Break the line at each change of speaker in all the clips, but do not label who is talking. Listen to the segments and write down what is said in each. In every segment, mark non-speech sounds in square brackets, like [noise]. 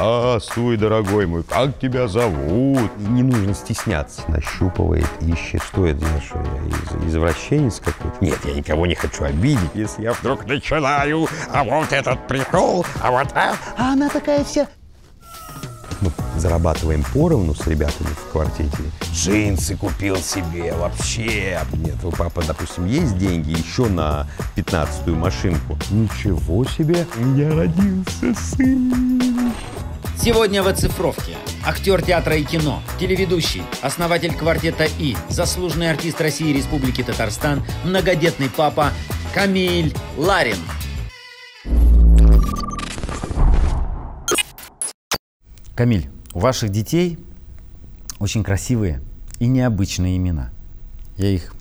Здравствуй, дорогой мой, как тебя зовут? Не нужно стесняться. Нащупывает, ищет. Что это, я что, я из- извращенец какой-то? Нет, я никого не хочу обидеть. Если я вдруг начинаю, а вот этот прикол, а вот а, а она такая вся мы зарабатываем поровну с ребятами в квартете. Джинсы купил себе вообще. Нет, у папы, допустим, есть деньги еще на пятнадцатую машинку. Ничего себе, меня родился сын.
Сегодня в оцифровке. Актер театра и кино, телеведущий, основатель квартета И, заслуженный артист России и Республики Татарстан, многодетный папа Камиль Ларин. Камиль, у ваших детей очень красивые и необычные имена. Я их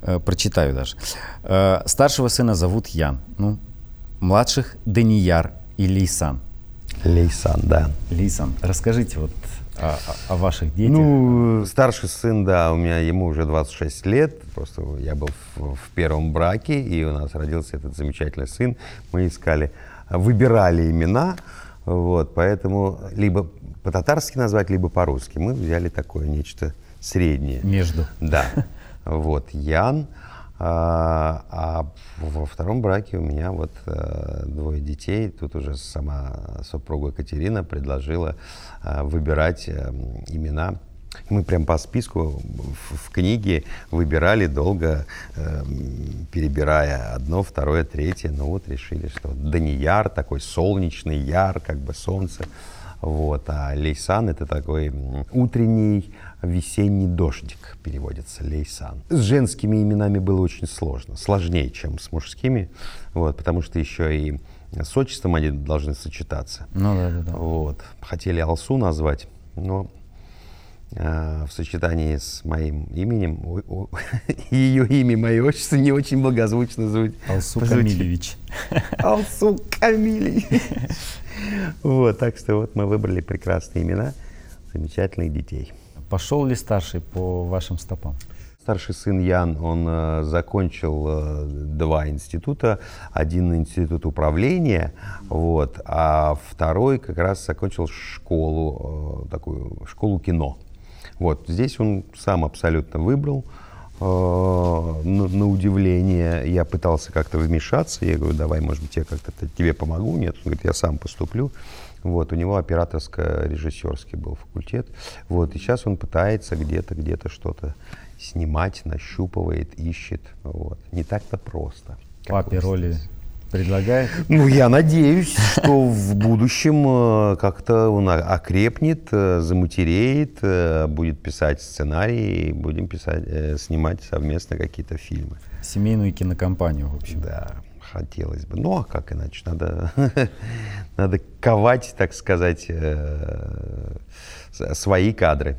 э, прочитаю даже. Э, старшего сына зовут Ян, ну, младших Данияр и Лейсан.
Лейсан, да.
Лейсан, расскажите вот о, о- ваших детях.
Ну, старший сын, да, у меня ему уже 26 лет. Просто я был в, в первом браке, и у нас родился этот замечательный сын. Мы искали, выбирали имена, вот, поэтому либо по-татарски назвать, либо по-русски. Мы взяли такое нечто среднее.
Между.
Да. Вот, Ян. А, а во втором браке у меня вот э, двое детей. Тут уже сама супруга Катерина предложила э, выбирать э, имена. Мы прям по списку в, книге выбирали долго, перебирая одно, второе, третье. Ну вот решили, что Данияр такой солнечный, яр, как бы солнце. Вот, а Лейсан это такой утренний весенний дождик переводится Лейсан. С женскими именами было очень сложно, сложнее, чем с мужскими, вот, потому что еще и с отчеством они должны сочетаться.
Ну да, да, да.
Вот. Хотели Алсу назвать, но э, в сочетании с моим именем, о- о- [laughs] ее имя, мое отчество не очень благозвучно звучит.
Алсу. Камилевич. [laughs]
Алсу Камилей. [laughs] Вот, так что вот мы выбрали прекрасные имена замечательных детей.
Пошел ли старший по вашим стопам?
Старший сын Ян, он э, закончил э, два института. Один институт управления, вот, а второй как раз закончил школу, э, такую школу кино. Вот, здесь он сам абсолютно выбрал. На, на удивление я пытался как-то вмешаться. Я говорю, давай, может быть, я как-то тебе помогу. Нет, он говорит, я сам поступлю. Вот, у него операторско-режиссерский был факультет. Вот, и сейчас он пытается где-то, где-то что-то снимать, нащупывает, ищет. Вот. Не так-то просто.
Папе роли предлагает?
Ну, я надеюсь, что в будущем э, как-то он окрепнет, э, заматереет, э, будет писать сценарии, будем писать, снимать совместно какие-то фильмы.
Семейную кинокомпанию, в общем.
Да, хотелось бы. Ну, а как иначе? Надо, [laughs] надо ковать, так сказать, э, свои кадры.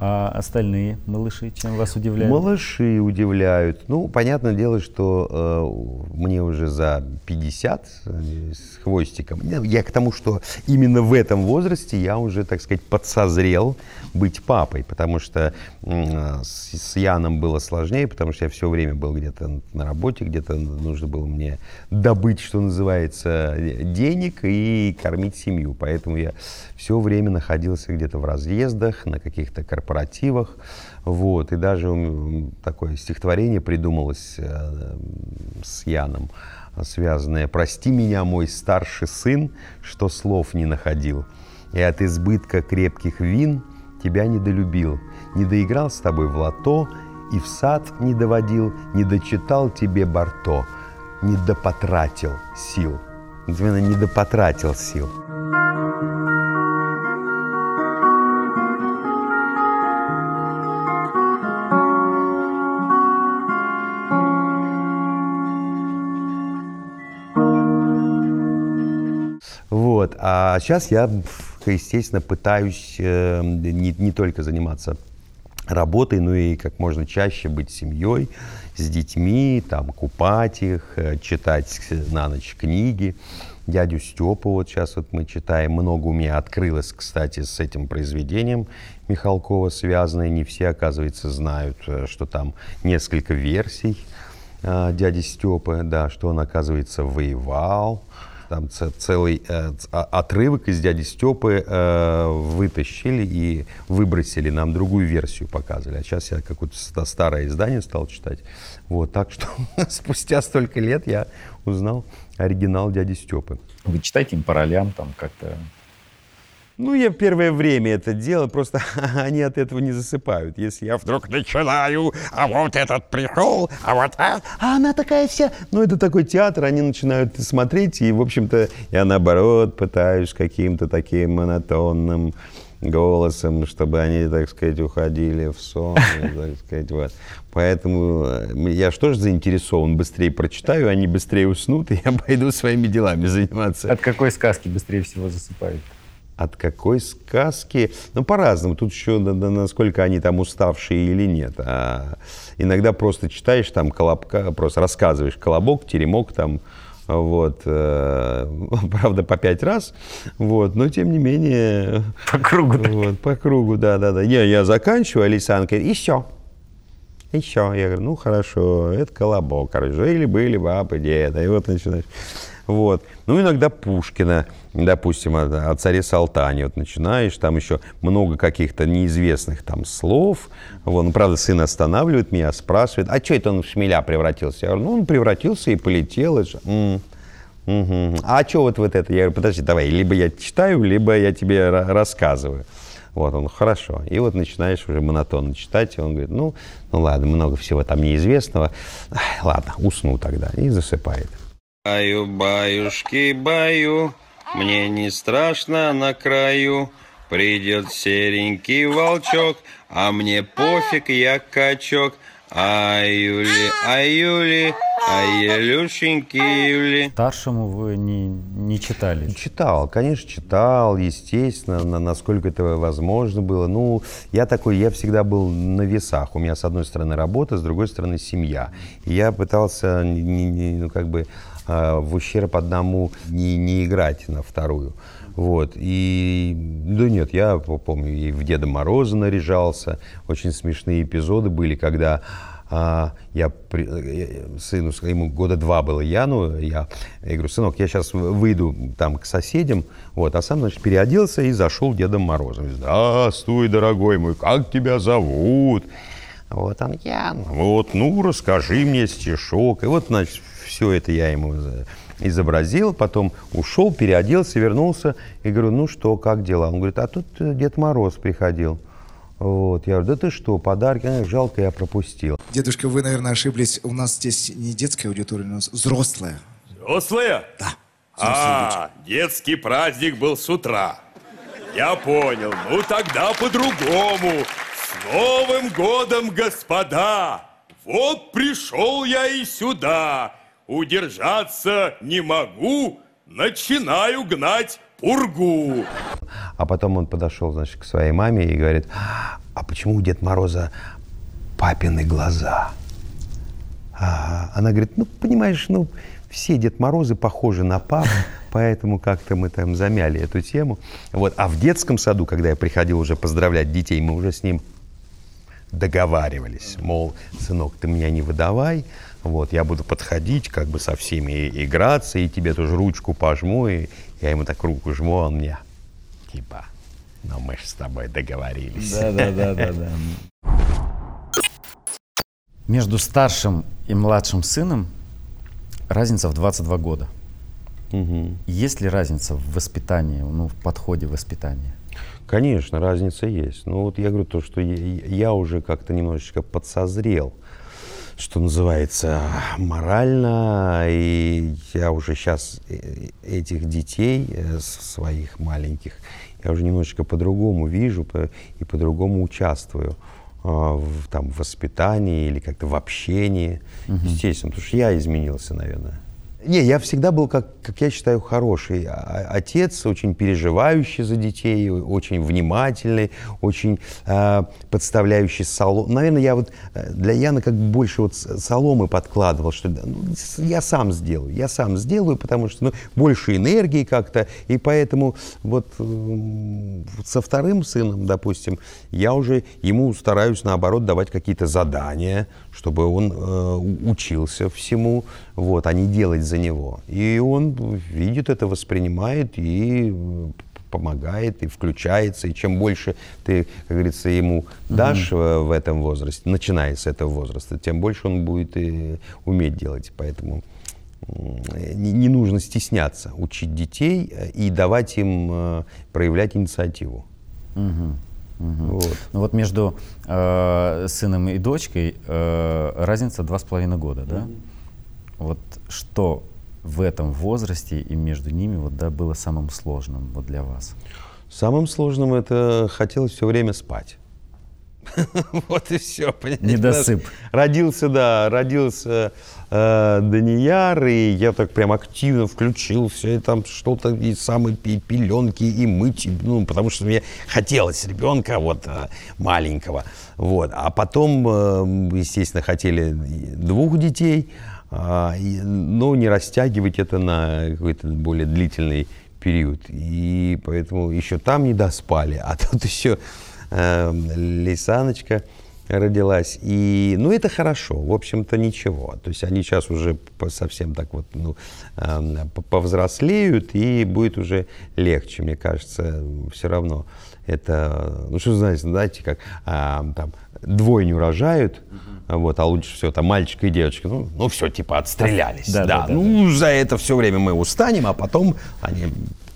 А остальные малыши чем вас удивляют?
Малыши удивляют. Ну, понятное дело, что э, мне уже за 50 э, с хвостиком. Я к тому, что именно в этом возрасте я уже, так сказать, подсозрел быть папой, потому что м, с, с Яном было сложнее, потому что я все время был где-то на работе, где-то нужно было мне добыть, что называется, денег и кормить семью. Поэтому я все время находился где-то в разъездах, на каких-то корпоративах. Вот. И даже такое стихотворение придумалось э, с Яном, связанное «Прости меня, мой старший сын, что слов не находил, и от избытка крепких вин тебя недолюбил, не доиграл с тобой в лото, и в сад не доводил, не дочитал тебе Барто, не допотратил сил». Именно не допотратил сил. Вот. А сейчас я, естественно, пытаюсь э, не, не только заниматься работой, но и как можно чаще быть семьей, с детьми, там, купать их, э, читать на ночь книги. Дядю Степу вот сейчас вот мы читаем. Много у меня открылось, кстати, с этим произведением Михалкова связанное. Не все, оказывается, знают, э, что там несколько версий э, дяди Степы, да, что он, оказывается, воевал, там целый э, отрывок из дяди Степы э, вытащили и выбросили, нам другую версию показывали. А сейчас я какое-то старое издание стал читать. Вот, так что [laughs] спустя столько лет я узнал оригинал дяди Степы.
Вы читаете им по ролям там как-то?
Ну, я первое время это делал, просто [laughs] они от этого не засыпают. Если я вдруг начинаю, а вот этот пришел, а вот а, а она такая вся... Ну, это такой театр, они начинают смотреть, и, в общем-то, я, наоборот, пытаюсь каким-то таким монотонным голосом, чтобы они, так сказать, уходили в сон, [laughs] так сказать, вот. Поэтому э, я что же заинтересован, быстрее прочитаю, они быстрее уснут, и я пойду своими делами заниматься.
От какой сказки быстрее всего засыпают?
От какой сказки? Ну, по-разному. Тут еще насколько они там уставшие или нет. А иногда просто читаешь там колобка, просто рассказываешь колобок, теремок там, вот, э, [laughs] правда, по пять раз, вот, но тем не менее...
По кругу.
Вот, по кругу, да-да-да. Я, я заканчиваю, Алисан говорит, еще, еще. Я говорю, ну, хорошо, это колобок, короче, жили-были бабы, деда, и вот начинаешь. Вот. Ну, иногда Пушкина, допустим, о, о царе Салтане. Вот начинаешь, там еще много каких-то неизвестных там слов. Вот. Ну, правда, сын останавливает меня, спрашивает, а что это он в шмеля превратился? Я говорю, ну, он превратился и полетел. М-м. Угу. А что вот, вот это? Я говорю, подожди, давай, либо я читаю, либо я тебе рассказываю. Вот он, хорошо. И вот начинаешь уже монотонно читать, и он говорит, ну, ну ладно, много всего там неизвестного. Ладно, усну тогда. И засыпает.
Баю, баюшки, баю, мне не страшно на краю. Придет серенький волчок, а мне пофиг, я качок. Аюли, аюли, аюлюшеньки, юли.
Старшему вы не, не читали?
Читал, конечно, читал, естественно, на, насколько это возможно было. Ну, я такой, я всегда был на весах. У меня с одной стороны работа, с другой стороны семья. И я пытался, не, не, ну, как бы в ущерб одному не, не играть на вторую. Вот. И, да нет, я помню, и в Деда Мороза наряжался. Очень смешные эпизоды были, когда а, я, я сыну, ему года два было Яну, я, я говорю, сынок, я сейчас выйду там к соседям, вот, а сам, значит, переоделся и зашел Дедом Морозом. Да, стой, дорогой мой, как тебя зовут? Вот он, Ян. Вот, ну, расскажи мне стишок. И вот, значит, все это я ему изобразил, потом ушел, переоделся, вернулся и говорю, ну что, как дела? Он говорит, а тут э, Дед Мороз приходил. Вот, я говорю, да ты что, подарки, а, жалко, я пропустил.
Дедушка, вы, наверное, ошиблись. У нас здесь не детская аудитория, у нас взрослая.
Взрослая?
Да.
А, детский праздник был с утра. Я понял. Ну тогда по-другому. С Новым годом, господа! Вот пришел я и сюда удержаться не могу, начинаю гнать пургу.
А потом он подошел, значит, к своей маме и говорит, а почему у Дед Мороза папины глаза? А она говорит, ну, понимаешь, ну, все Дед Морозы похожи на пап, [laughs] поэтому как-то мы там замяли эту тему. Вот. А в детском саду, когда я приходил уже поздравлять детей, мы уже с ним договаривались, мол, сынок, ты меня не выдавай, вот, я буду подходить, как бы со всеми играться, и тебе тоже ручку пожму, и я ему так руку жму, он мне, типа, ну мы же с тобой договорились.
Да, да, да, да, да. Между старшим и младшим сыном разница в 22 года. Угу. Есть ли разница в воспитании, ну, в подходе воспитания?
Конечно, разница есть. Но вот я говорю то, что я, уже как-то немножечко подсозрел что называется, морально. И я уже сейчас э, этих детей, э, своих маленьких, я уже немножечко по-другому вижу и по-другому участвую а, в, там, в воспитании или как-то в общении. Угу. Естественно, потому что я изменился, наверное. Не, я всегда был, как, как я считаю, хороший отец, очень переживающий за детей, очень внимательный, очень э, подставляющий солому. Наверное, я вот э, для Яна как больше вот соломы подкладывал, что ну, я сам сделаю, я сам сделаю, потому что ну, больше энергии как-то, и поэтому вот э, со вторым сыном, допустим, я уже ему стараюсь наоборот давать какие-то задания, чтобы он э, учился всему, вот, а не делать за него. И он видит это, воспринимает и э, помогает, и включается. И чем больше ты, как говорится, ему дашь uh в этом возрасте, начиная с этого возраста, тем больше он будет и уметь делать. Поэтому не, не нужно стесняться учить детей и давать им проявлять инициативу.
Угу. Угу. Вот. Ну вот между э, сыном и дочкой э, разница два с половиной года, да? Угу. Вот что в этом возрасте и между ними вот, да, было самым сложным вот для вас?
Самым сложным это хотелось все время спать. [laughs] Вот и все.
Недосып.
Родился, да, родился э, Данияр, и я так прям активно включился, и там что-то, и самые пеленки, и мыть, ну, потому что мне хотелось ребенка вот э, маленького. Вот. А потом, э, естественно, хотели двух детей, а, но не растягивать это на какой-то более длительный период. И поэтому еще там не доспали, а тут еще э, Лисаночка родилась. И, ну, это хорошо, в общем-то, ничего. То есть они сейчас уже совсем так вот, ну, э, повзрослеют, и будет уже легче, мне кажется, все равно. Это, ну, что знаете, знаете, как э, там двойню рожают, вот, а лучше все, там мальчик и девочка, ну, ну все, типа отстрелялись. Да, да, да, ну, да. за это все время мы устанем, а потом они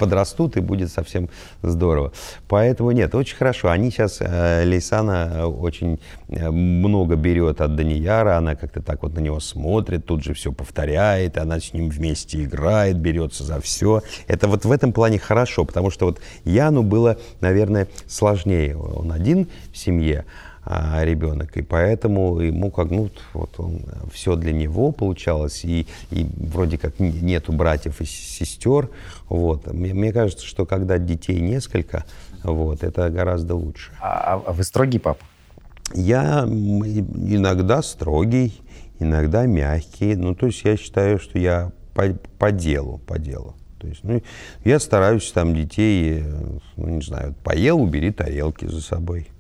подрастут, и будет совсем здорово. Поэтому нет, очень хорошо. Они сейчас, э, Лейсана э, очень э, много берет от Данияра, она как-то так вот на него смотрит, тут же все повторяет, она с ним вместе играет, берется за все. Это вот в этом плане хорошо, потому что вот Яну было, наверное, сложнее. Он один в семье, а, ребенок. И поэтому ему как, ну, вот он, все для него получалось, и, и вроде как нету братьев и сестер. Вот. Мне, мне кажется, что когда детей несколько, вот, это гораздо лучше.
А, а вы строгий папа?
Я иногда строгий, иногда мягкий. Ну, то есть я считаю, что я по, по делу, по делу. То есть, ну, я стараюсь там детей, ну, не знаю, поел, убери тарелки за собой.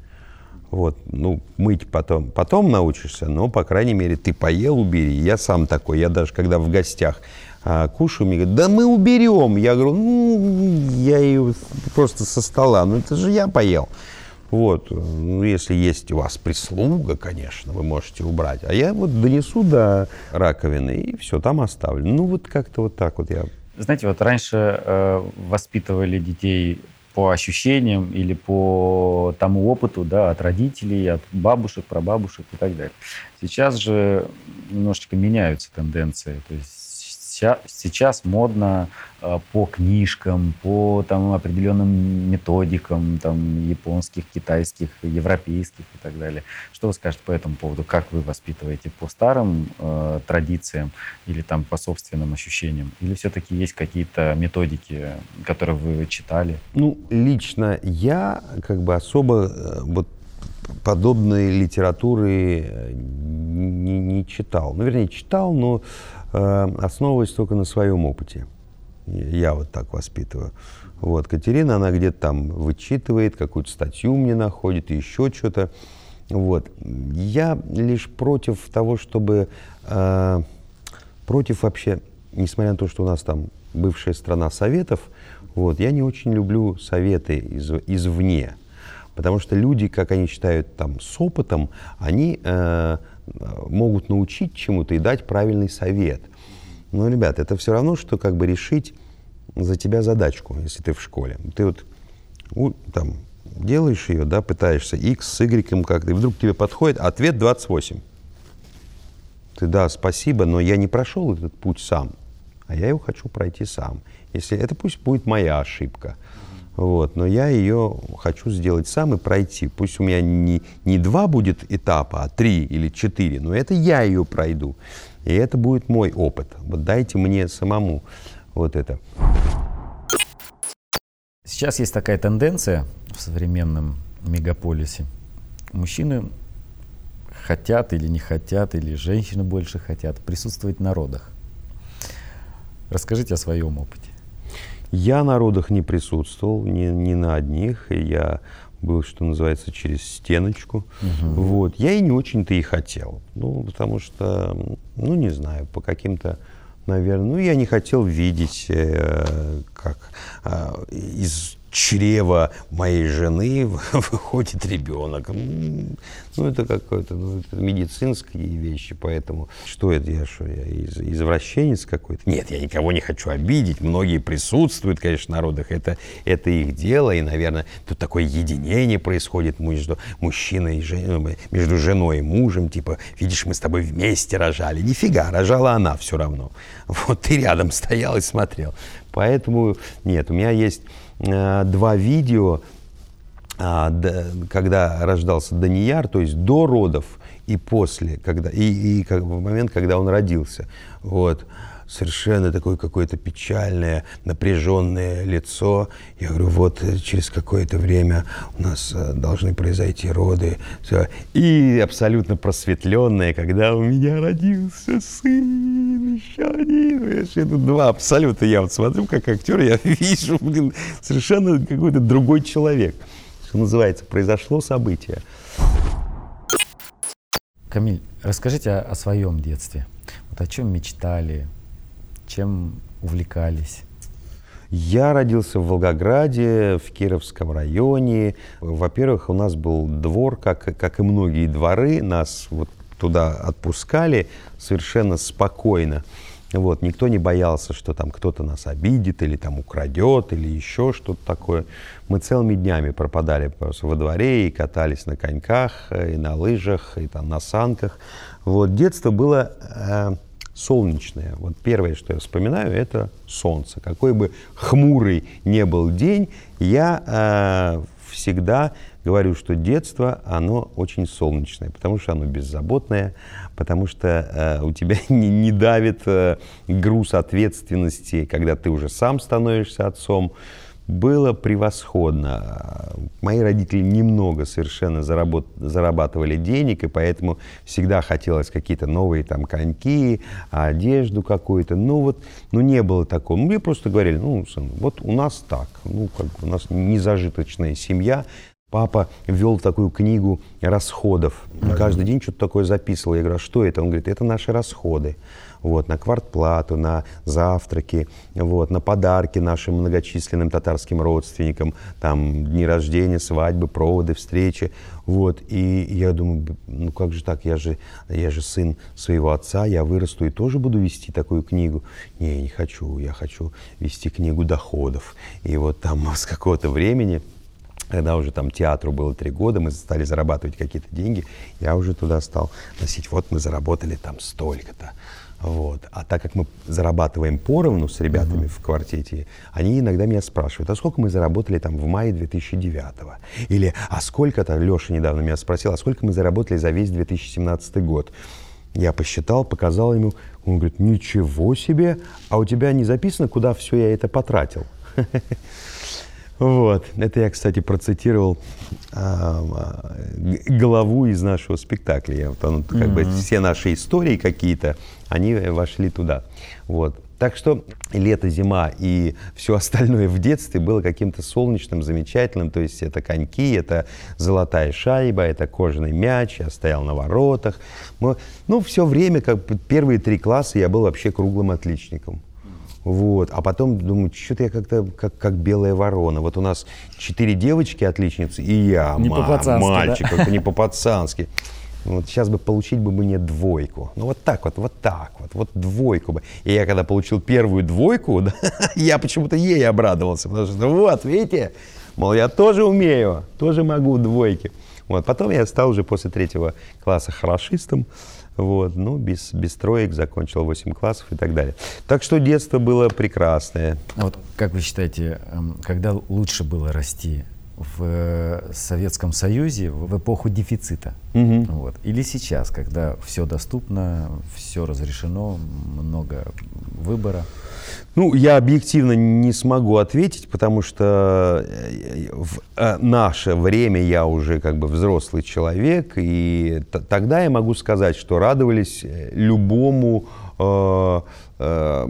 Вот, ну, мыть потом, потом научишься, но, по крайней мере, ты поел, убери. Я сам такой, я даже когда в гостях а, кушаю, мне говорят, да мы уберем. Я говорю, ну, я ее просто со стола, ну, это же я поел. Вот, ну, если есть у вас прислуга, конечно, вы можете убрать. А я вот донесу до раковины и все, там оставлю. Ну, вот как-то вот так вот я
знаете, вот раньше э, воспитывали детей по ощущениям или по тому опыту да, от родителей, от бабушек, прабабушек и так далее. Сейчас же немножечко меняются тенденции. То есть сейчас модно а, по книжкам, по там, определенным методикам там, японских, китайских, европейских и так далее. Что вы скажете по этому поводу? Как вы воспитываете? По старым э, традициям или там, по собственным ощущениям? Или все-таки есть какие-то методики, которые вы читали?
Ну, лично я как бы особо э, вот подобной литературы э, не, не читал. Ну, вернее, читал, но Э, основываясь только на своем опыте. Я вот так воспитываю. Вот, Катерина, она где-то там вычитывает, какую-то статью мне находит, еще что-то. Вот. Я лишь против того, чтобы... Э, против вообще, несмотря на то, что у нас там бывшая страна советов, вот, я не очень люблю советы из, извне. Потому что люди, как они считают, там, с опытом, они э, могут научить чему-то и дать правильный совет. Но, ребят, это все равно, что как бы решить за тебя задачку, если ты в школе. Ты вот там делаешь ее, да, пытаешься x с y как-то, и вдруг тебе подходит ответ 28. Ты, да, спасибо, но я не прошел этот путь сам, а я его хочу пройти сам. Если это пусть будет моя ошибка. Вот, но я ее хочу сделать сам и пройти. Пусть у меня не, не два будет этапа, а три или четыре, но это я ее пройду. И это будет мой опыт. Вот дайте мне самому вот это.
Сейчас есть такая тенденция в современном мегаполисе. Мужчины хотят или не хотят, или женщины больше хотят присутствовать на родах. Расскажите о своем опыте.
Я на родах не присутствовал, ни, ни на одних. Я был, что называется, через стеночку. Угу. Вот. Я и не очень-то и хотел. Ну, потому что, ну, не знаю, по каким-то наверное. Ну, я не хотел видеть, э, как э, из чрева моей жены [laughs] выходит ребенок. Ну, это какое-то ну, медицинские вещи, поэтому что это, я что, я из, извращенец какой-то? Нет, я никого не хочу обидеть, многие присутствуют, конечно, в народах, это, это их дело, и, наверное, тут такое единение происходит между мужчиной и женой, между женой и мужем, типа, видишь, мы с тобой вместе рожали. Нифига, рожала она все равно. [laughs] Вот ты рядом стоял и смотрел. Поэтому, нет, у меня есть Э, два видео, а, когда рождался Данияр, то есть до родов и после, когда, и, и в момент, когда он родился. Вот совершенно такое какое-то печальное, напряженное лицо. Я говорю, вот э, через какое-то время у нас э, должны произойти роды. Все. И абсолютно просветленное, когда у меня родился сын, еще один. Это два абсолютно. Я вот смотрю, как актер, я [laughs] вижу, блин, совершенно какой-то другой человек. Что называется, произошло событие.
Камиль, расскажите о, о своем детстве. Вот о чем мечтали, чем увлекались?
Я родился в Волгограде, в Кировском районе. Во-первых, у нас был двор, как, как и многие дворы. Нас вот туда отпускали совершенно спокойно. Вот, никто не боялся, что там кто-то нас обидит или там украдет или еще что-то такое. Мы целыми днями пропадали просто во дворе и катались на коньках, и на лыжах, и там на санках. Вот, детство было э, солнечное. Вот первое, что я вспоминаю, это солнце. Какой бы хмурый не был день, я э, всегда говорю, что детство, оно очень солнечное, потому что оно беззаботное, потому что э, у тебя [laughs] не, не давит э, груз ответственности, когда ты уже сам становишься отцом было превосходно. Мои родители немного совершенно заработ... зарабатывали денег, и поэтому всегда хотелось какие-то новые там коньки, одежду какую-то. Ну вот, ну не было такого. Мне просто говорили, ну, сын, вот у нас так, ну, как бы у нас незажиточная семья. Папа вел такую книгу расходов. Каждый день что-то такое записывал. Я говорю, а что это? Он говорит, это наши расходы вот, на квартплату, на завтраки, вот, на подарки нашим многочисленным татарским родственникам, там, дни рождения, свадьбы, проводы, встречи. Вот, и я думаю, ну как же так, я же, я же сын своего отца, я вырасту и тоже буду вести такую книгу. Не, не хочу, я хочу вести книгу доходов. И вот там [laughs] с какого-то времени когда уже там театру было три года, мы стали зарабатывать какие-то деньги, я уже туда стал носить. Вот мы заработали там столько-то. Вот. А так как мы зарабатываем поровну с ребятами uh-huh. в квартете, они иногда меня спрашивают, а сколько мы заработали там в мае 2009 Или, а сколько-то, Леша недавно меня спросил, а сколько мы заработали за весь 2017 год? Я посчитал, показал ему, он говорит, ничего себе, а у тебя не записано, куда все я это потратил? [laughs] Вот. Это я, кстати, процитировал а, главу из нашего спектакля. Я, вот, он, как mm-hmm. бы все наши истории какие-то, они вошли туда. Вот. Так что лето, зима и все остальное в детстве было каким-то солнечным, замечательным. То есть это коньки, это золотая шайба, это кожаный мяч, я стоял на воротах. Мы, ну, все время, как первые три класса я был вообще круглым отличником. Вот. А потом думаю, что-то я как-то как, как белая ворона. Вот у нас четыре девочки отличницы, и я,
не
ма, мальчик, да? не по-пацански. Вот сейчас бы получить бы мне двойку. Ну вот так вот, вот так вот, вот двойку бы. И я когда получил первую двойку, [laughs] да, я почему-то ей обрадовался, потому что вот, видите, мол, я тоже умею, тоже могу двойки. Вот, потом я стал уже после третьего класса хорошистом. Вот, ну, без, без троек закончил 8 классов и так далее. Так что детство было прекрасное.
А вот как вы считаете, эм, когда лучше было расти? В э, Советском Союзе в эпоху дефицита. Угу. Вот. Или сейчас, когда все доступно, все разрешено, много выбора?
Ну, я объективно не смогу ответить, потому что э, в э, наше время я уже как бы взрослый человек, и тогда я могу сказать, что радовались любому э, э,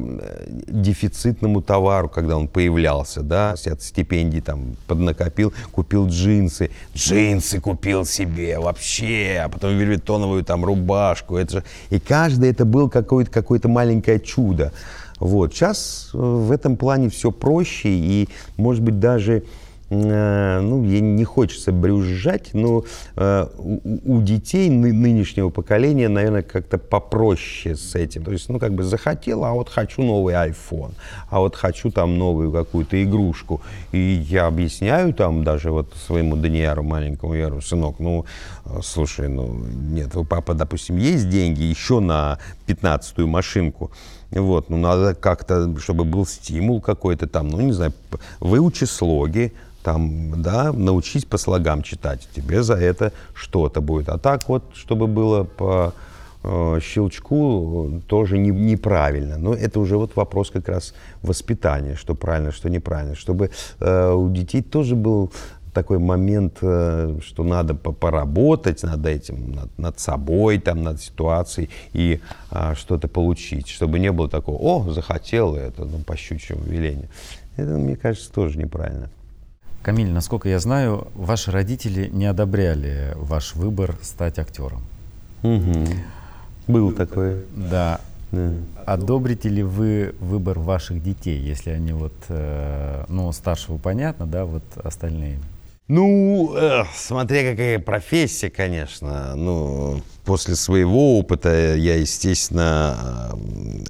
дефицитному товару, когда он появлялся, да, от стипендий там поднакопил, купил джинсы, джинсы купил себе вообще, а потом вельветоновую там рубашку, это же, и каждый это был какое-то какое-то маленькое чудо. Вот. Сейчас э, в этом плане все проще и, может быть, даже ну, ей не хочется брюзжать, но э, у, детей ны, нынешнего поколения, наверное, как-то попроще с этим. То есть, ну, как бы захотела, а вот хочу новый iPhone, а вот хочу там новую какую-то игрушку. И я объясняю там даже вот своему Данияру маленькому, я говорю, сынок, ну, э, слушай, ну, нет, у папы, допустим, есть деньги еще на 15-ю машинку, вот, ну, надо как-то, чтобы был стимул какой-то там, ну, не знаю, выучи слоги, там, да, научись по слогам читать, тебе за это что-то будет. А так вот, чтобы было по э, щелчку, тоже не, неправильно. Но это уже вот вопрос как раз воспитания, что правильно, что неправильно. Чтобы э, у детей тоже был такой момент, э, что надо поработать над этим, над, над собой, там, над ситуацией и э, что-то получить, чтобы не было такого, о, захотел это, ну, по щучьему велению. Это, мне кажется, тоже неправильно.
Камиль, насколько я знаю, ваши родители не одобряли ваш выбор стать актером.
Угу. Был такое.
Да. да. Одобрите ли вы выбор ваших детей, если они вот, э, ну, старшего понятно, да, вот остальные?
Ну, э, смотря какая профессия, конечно. Ну, после своего опыта я, естественно,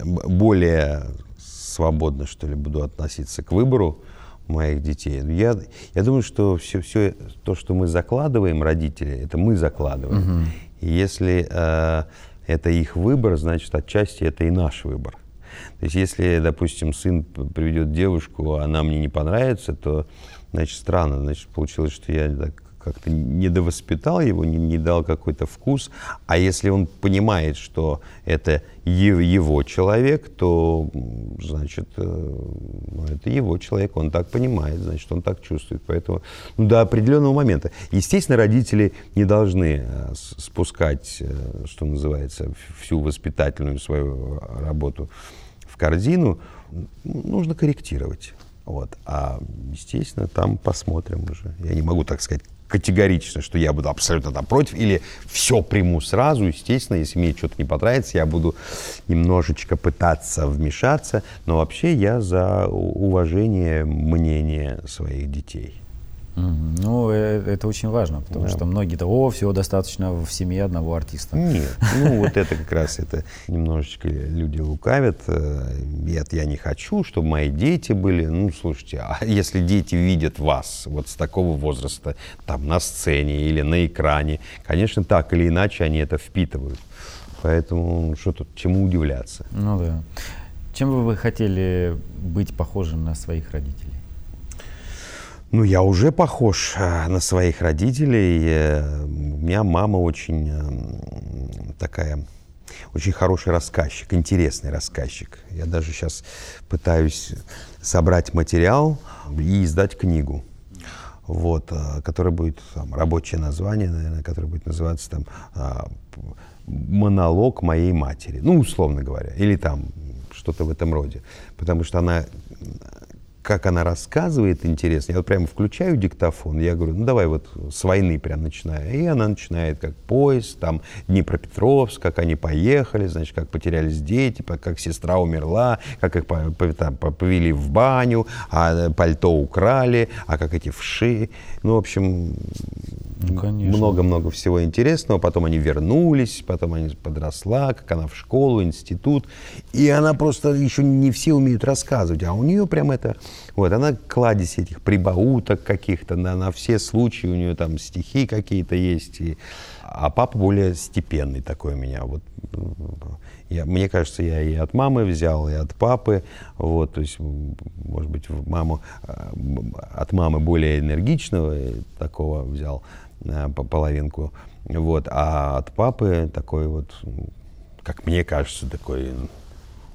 более свободно, что ли, буду относиться к выбору моих детей. Я, я думаю, что все, все то, что мы закладываем, родители, это мы закладываем. Угу. И если э, это их выбор, значит, отчасти это и наш выбор. То есть, если, допустим, сын приведет девушку, а она мне не понравится, то, значит, странно. Значит, получилось, что я так как-то недовоспитал его, не, не дал какой-то вкус. А если он понимает, что это его человек, то, значит, э, ну, это его человек, он так понимает, значит, он так чувствует. Поэтому ну, до определенного момента. Естественно, родители не должны э, спускать, э, что называется, всю воспитательную свою работу в корзину. Нужно корректировать. Вот. А, естественно, там посмотрим уже. Я не могу, так сказать, категорично, что я буду абсолютно там против, или все приму сразу, естественно, если мне что-то не понравится, я буду немножечко пытаться вмешаться, но вообще я за уважение мнения своих детей.
Ну, э, это очень важно, потому да. что многие-то, о, всего достаточно в семье одного артиста.
Нет, ну вот это как раз это немножечко люди лукавят. Нет, э, я не хочу, чтобы мои дети были. Ну, слушайте, а если дети видят вас вот с такого возраста, там, на сцене или на экране, конечно, так или иначе они это впитывают. Поэтому что тут, чему удивляться?
Ну да. Чем бы вы хотели быть похожим на своих родителей?
Ну, я уже похож э, на своих родителей. Э, у меня мама очень э, такая, очень хороший рассказчик, интересный рассказчик. Я даже сейчас пытаюсь собрать материал и издать книгу. Вот, которая будет, там, рабочее название, наверное, которое будет называться там «Монолог моей матери». Ну, условно говоря. Или там что-то в этом роде. Потому что она как она рассказывает, интересно. Я вот прямо включаю диктофон, я говорю, ну давай вот с войны прям начинаю. И она начинает как поезд, там Днепропетровск, как они поехали, значит, как потерялись дети, как сестра умерла, как их там, повели в баню, а пальто украли, а как эти вши. Ну, в общем, ну, много-много всего интересного. Потом они вернулись, потом они подросла, как она в школу, институт. И она просто еще не все умеют рассказывать, а у нее прям это... Вот, она кладезь этих прибауток каких-то, на, на все случаи, у нее там стихи какие-то есть. И, а папа более степенный такой у меня. Вот, я, мне кажется, я и от мамы взял, и от папы. Вот, то есть, может быть, маму, э, от мамы более энергичного такого взял э, половинку. Вот, а от папы такой вот, как мне кажется, такой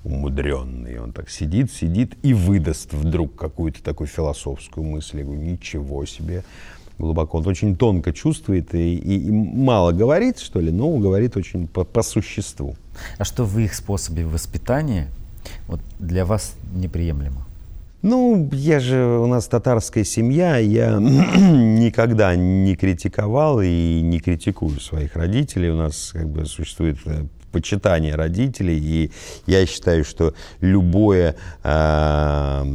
умудренный. Он так сидит, сидит и выдаст вдруг какую-то такую философскую мысль. Я говорю, ничего себе. глубоко. Он очень тонко чувствует и, и, и мало говорит, что ли, но говорит очень по, по существу.
А что в их способе воспитания вот, для вас неприемлемо?
Ну, я же, у нас татарская семья, я [clears throat] никогда не критиковал и не критикую своих родителей. У нас как бы существует э, почитание родителей, и я считаю, что любое э,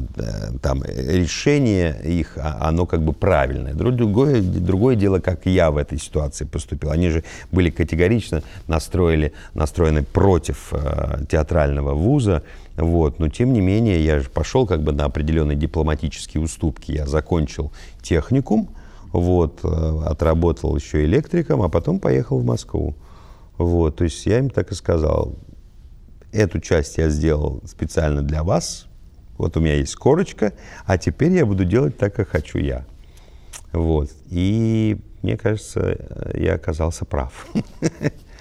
там, решение их, а, оно как бы правильное. Другое, другое дело, как я в этой ситуации поступил. Они же были категорично настроили, настроены против э, театрального вуза, вот. Но тем не менее, я же пошел как бы на определенные дипломатические уступки. Я закончил техникум, вот, э, отработал еще электриком, а потом поехал в Москву. Вот, то есть я им так и сказал, эту часть я сделал специально для вас, вот у меня есть корочка, а теперь я буду делать так, как хочу я. Вот, и мне кажется, я оказался прав. [laughs]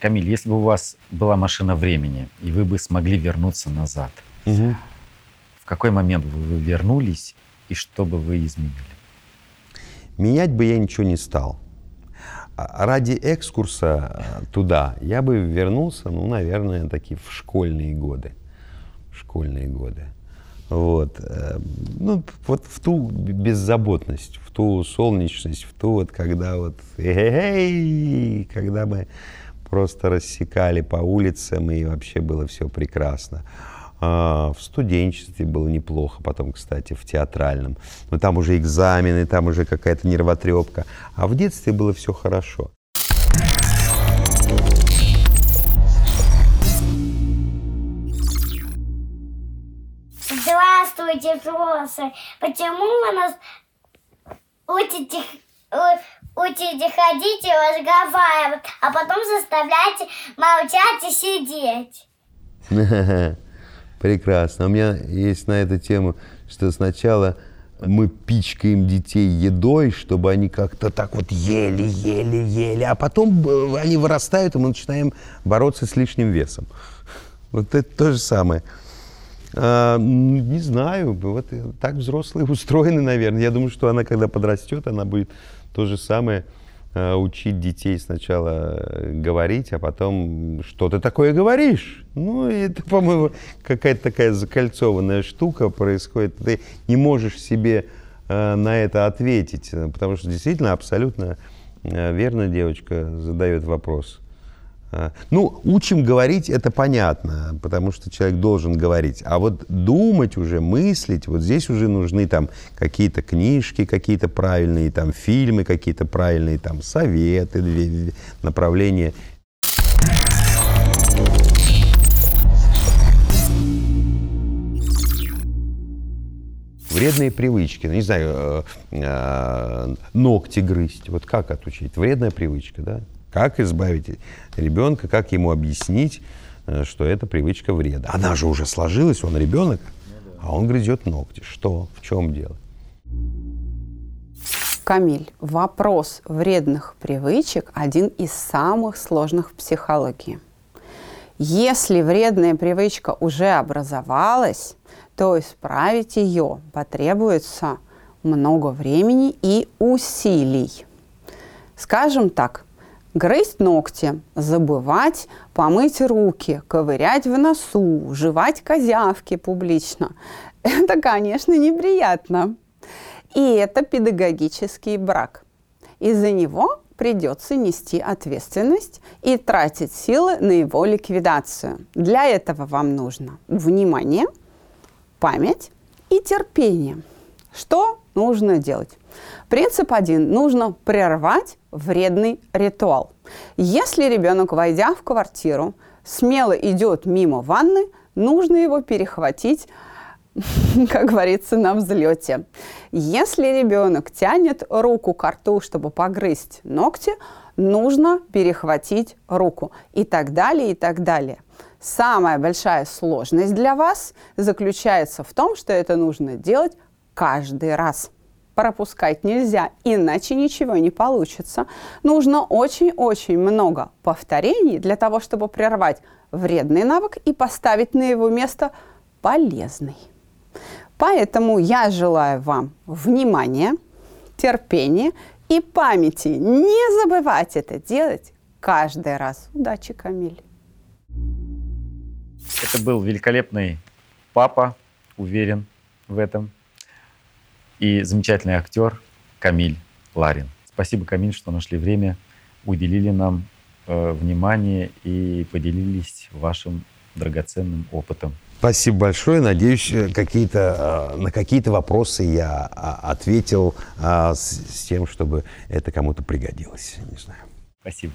Камиль, если бы у вас была машина времени, и вы бы смогли вернуться назад, угу. в какой момент бы вы вернулись, и что бы вы изменили?
Менять бы я ничего не стал. А ради экскурса э, туда я бы вернулся, ну, наверное, такие в школьные годы. школьные годы. Вот. Ну, вот в ту беззаботность, в ту солнечность, в ту вот, когда вот, когда мы просто рассекали по улицам, и вообще было все прекрасно. А, в студенчестве было неплохо, потом, кстати, в театральном. Но там уже экзамены, там уже какая-то нервотрепка. А в детстве было все хорошо.
Здравствуйте, взрослые. Почему вы нас учите, учите ходить и разговаривать, а потом заставляете молчать и сидеть? [laughs]
Прекрасно. У меня есть на эту тему, что сначала мы пичкаем детей едой, чтобы они как-то так вот ели, ели, ели, а потом э, они вырастают, и мы начинаем бороться с лишним весом. [laughs] Вот это то же самое. А, не знаю, вот так взрослые устроены, наверное. Я думаю, что она, когда подрастет, она будет то же самое Э, учить детей сначала э, говорить, а потом, что ты такое говоришь? Ну, это, по-моему, какая-то такая закольцованная штука происходит. Ты не можешь себе э, на это ответить, потому что действительно абсолютно верно девочка задает вопрос. А, ну, учим говорить, это понятно, потому что человек должен говорить. А вот думать уже, мыслить, вот здесь уже нужны там какие-то книжки, какие-то правильные там фильмы, какие-то правильные там советы, направления. Вредные привычки, ну, не знаю, э, э, ногти грызть, вот как отучить? Вредная привычка, да? Как избавить ребенка, как ему объяснить, э, что эта привычка вреда. Она же уже сложилась, он ребенок, а он грызет ногти. Что? В чем дело?
Камиль, вопрос вредных привычек один из самых сложных в психологии. Если вредная привычка уже образовалась, то исправить ее потребуется много времени и усилий. Скажем так, грызть ногти, забывать помыть руки, ковырять в носу, жевать козявки публично. [laughs] Это, конечно, неприятно. И это педагогический брак. Из-за него придется нести ответственность и тратить силы на его ликвидацию. Для этого вам нужно внимание, память и терпение. Что нужно делать? Принцип один. Нужно прервать вредный ритуал. Если ребенок, войдя в квартиру, смело идет мимо ванны, нужно его перехватить [laughs] как говорится, на взлете. Если ребенок тянет руку к рту, чтобы погрызть ногти, нужно перехватить руку и так далее, и так далее. Самая большая сложность для вас заключается в том, что это нужно делать каждый раз пропускать нельзя, иначе ничего не получится. Нужно очень-очень много повторений для того, чтобы прервать вредный навык и поставить на его место полезный. Поэтому я желаю вам внимания, терпения и памяти. Не забывайте это делать каждый раз. Удачи, Камиль.
Это был великолепный папа, уверен в этом, и замечательный актер Камиль Ларин. Спасибо, Камиль, что нашли время, уделили нам э, внимание и поделились вашим драгоценным опытом.
Спасибо большое. Надеюсь, э, какие-то, э, на какие-то вопросы я а, ответил а, с, с тем, чтобы это кому-то пригодилось. Не знаю.
Спасибо.